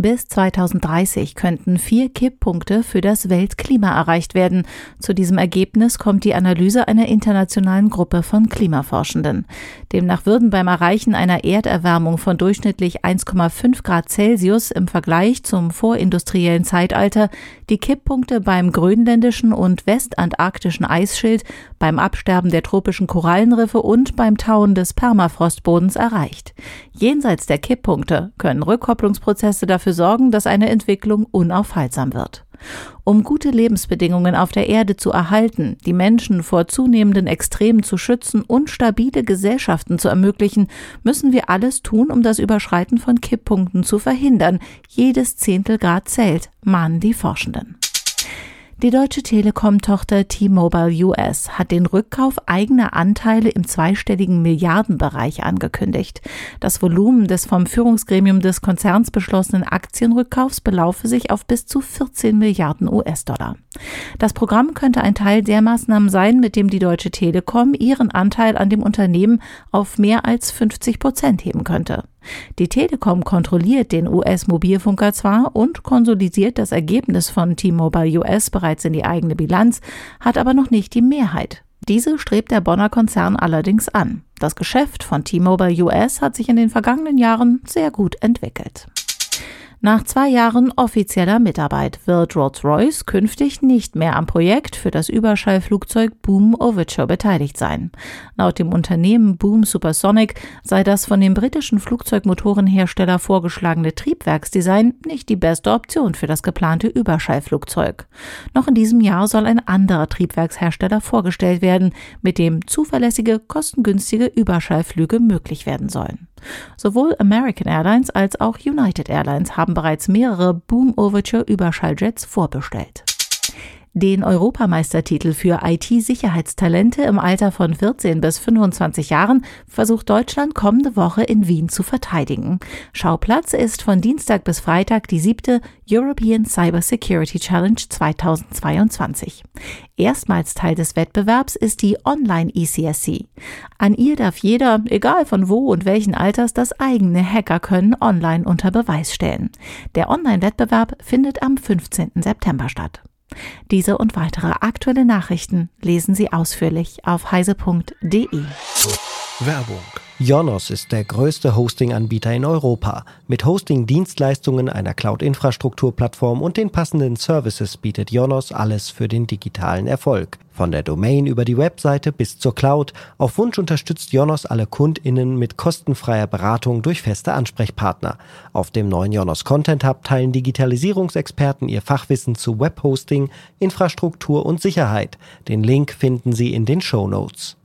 Bis 2030 könnten vier Kipppunkte für das Weltklima erreicht werden. Zu diesem Ergebnis kommt die Analyse einer internationalen Gruppe von Klimaforschenden. Demnach würden beim Erreichen einer Erderwärmung von durchschnittlich 1,5 Grad Celsius im Vergleich zum vorindustriellen Zeitalter die Kipppunkte beim grönländischen und westantarktischen Eisschild, beim Absterben der tropischen Korallenriffe und beim Tauen des Permafrostbodens erreicht. Jenseits der Kipppunkte können Rückkopplungsprozesse dafür sorgen, dass eine Entwicklung unaufhaltsam wird. Um gute Lebensbedingungen auf der Erde zu erhalten, die Menschen vor zunehmenden Extremen zu schützen und stabile Gesellschaften zu ermöglichen, müssen wir alles tun, um das Überschreiten von Kipppunkten zu verhindern. Jedes Zehntelgrad zählt, mahnen die Forschenden. Die deutsche Telekom-Tochter T-Mobile US hat den Rückkauf eigener Anteile im zweistelligen Milliardenbereich angekündigt. Das Volumen des vom Führungsgremium des Konzerns beschlossenen Aktienrückkaufs belaufe sich auf bis zu 14 Milliarden US-Dollar. Das Programm könnte ein Teil der Maßnahmen sein, mit dem die Deutsche Telekom ihren Anteil an dem Unternehmen auf mehr als 50 Prozent heben könnte. Die Telekom kontrolliert den US-Mobilfunker zwar und konsolidiert das Ergebnis von T-Mobile US bereits in die eigene Bilanz, hat aber noch nicht die Mehrheit. Diese strebt der Bonner Konzern allerdings an. Das Geschäft von T-Mobile US hat sich in den vergangenen Jahren sehr gut entwickelt. Nach zwei Jahren offizieller Mitarbeit wird Rolls-Royce künftig nicht mehr am Projekt für das Überschallflugzeug Boom Overture beteiligt sein. Laut dem Unternehmen Boom Supersonic sei das von dem britischen Flugzeugmotorenhersteller vorgeschlagene Triebwerksdesign nicht die beste Option für das geplante Überschallflugzeug. Noch in diesem Jahr soll ein anderer Triebwerkshersteller vorgestellt werden, mit dem zuverlässige, kostengünstige Überschallflüge möglich werden sollen. Sowohl American Airlines als auch United Airlines haben bereits mehrere Boom Overture Überschalljets vorbestellt. Den Europameistertitel für IT-Sicherheitstalente im Alter von 14 bis 25 Jahren versucht Deutschland kommende Woche in Wien zu verteidigen. Schauplatz ist von Dienstag bis Freitag die siebte European Cyber Security Challenge 2022. Erstmals Teil des Wettbewerbs ist die Online-ECSC. An ihr darf jeder, egal von wo und welchen Alters, das eigene Hackerkönnen online unter Beweis stellen. Der Online-Wettbewerb findet am 15. September statt. Diese und weitere aktuelle Nachrichten lesen Sie ausführlich auf heise.de. Werbung. Jonos ist der größte Hosting-Anbieter in Europa. Mit Hosting-Dienstleistungen, einer Cloud-Infrastrukturplattform und den passenden Services bietet Jonos alles für den digitalen Erfolg. Von der Domain über die Webseite bis zur Cloud. Auf Wunsch unterstützt Jonos alle KundInnen mit kostenfreier Beratung durch feste Ansprechpartner. Auf dem neuen Jonos Content Hub teilen Digitalisierungsexperten ihr Fachwissen zu Webhosting, Infrastruktur und Sicherheit. Den Link finden Sie in den Show Notes.